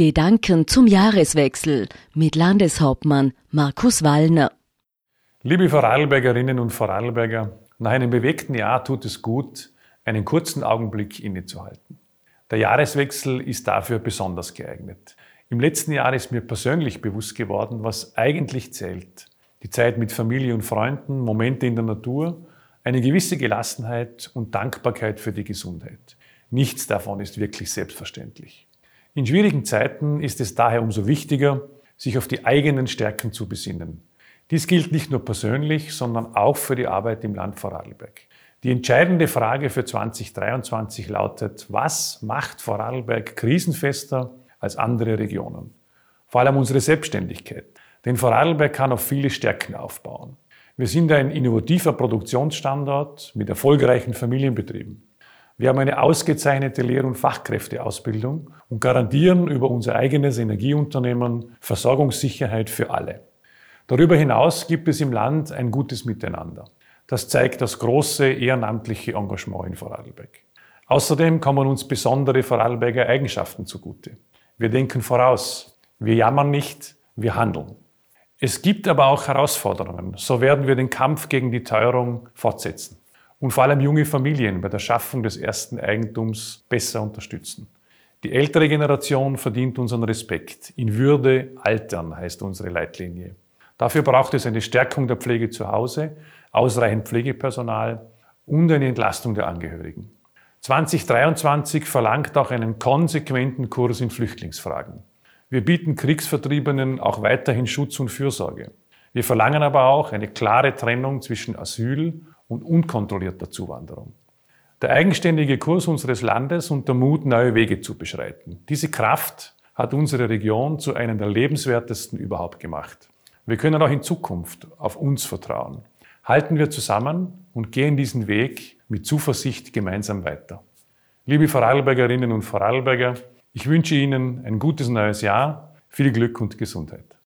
Gedanken zum Jahreswechsel mit Landeshauptmann Markus Wallner. Liebe Vorarlbergerinnen und Vorarlberger, nach einem bewegten Jahr tut es gut, einen kurzen Augenblick innezuhalten. Der Jahreswechsel ist dafür besonders geeignet. Im letzten Jahr ist mir persönlich bewusst geworden, was eigentlich zählt. Die Zeit mit Familie und Freunden, Momente in der Natur, eine gewisse Gelassenheit und Dankbarkeit für die Gesundheit. Nichts davon ist wirklich selbstverständlich. In schwierigen Zeiten ist es daher umso wichtiger, sich auf die eigenen Stärken zu besinnen. Dies gilt nicht nur persönlich, sondern auch für die Arbeit im Land Vorarlberg. Die entscheidende Frage für 2023 lautet, was macht Vorarlberg krisenfester als andere Regionen? Vor allem unsere Selbstständigkeit. Denn Vorarlberg kann auf viele Stärken aufbauen. Wir sind ein innovativer Produktionsstandort mit erfolgreichen Familienbetrieben. Wir haben eine ausgezeichnete Lehr- und Fachkräfteausbildung und garantieren über unser eigenes Energieunternehmen Versorgungssicherheit für alle. Darüber hinaus gibt es im Land ein gutes Miteinander. Das zeigt das große ehrenamtliche Engagement in Vorarlberg. Außerdem kommen uns besondere Vorarlberger Eigenschaften zugute. Wir denken voraus. Wir jammern nicht, wir handeln. Es gibt aber auch Herausforderungen. So werden wir den Kampf gegen die Teuerung fortsetzen und vor allem junge Familien bei der Schaffung des ersten Eigentums besser unterstützen. Die ältere Generation verdient unseren Respekt. In Würde altern heißt unsere Leitlinie. Dafür braucht es eine Stärkung der Pflege zu Hause, ausreichend Pflegepersonal und eine Entlastung der Angehörigen. 2023 verlangt auch einen konsequenten Kurs in Flüchtlingsfragen. Wir bieten Kriegsvertriebenen auch weiterhin Schutz und Fürsorge. Wir verlangen aber auch eine klare Trennung zwischen Asyl und unkontrollierter Zuwanderung. Der eigenständige Kurs unseres Landes und der Mut, neue Wege zu beschreiten. Diese Kraft hat unsere Region zu einer der lebenswertesten überhaupt gemacht. Wir können auch in Zukunft auf uns vertrauen. Halten wir zusammen und gehen diesen Weg mit Zuversicht gemeinsam weiter. Liebe Vorarlbergerinnen und Vorarlberger, ich wünsche Ihnen ein gutes neues Jahr, viel Glück und Gesundheit.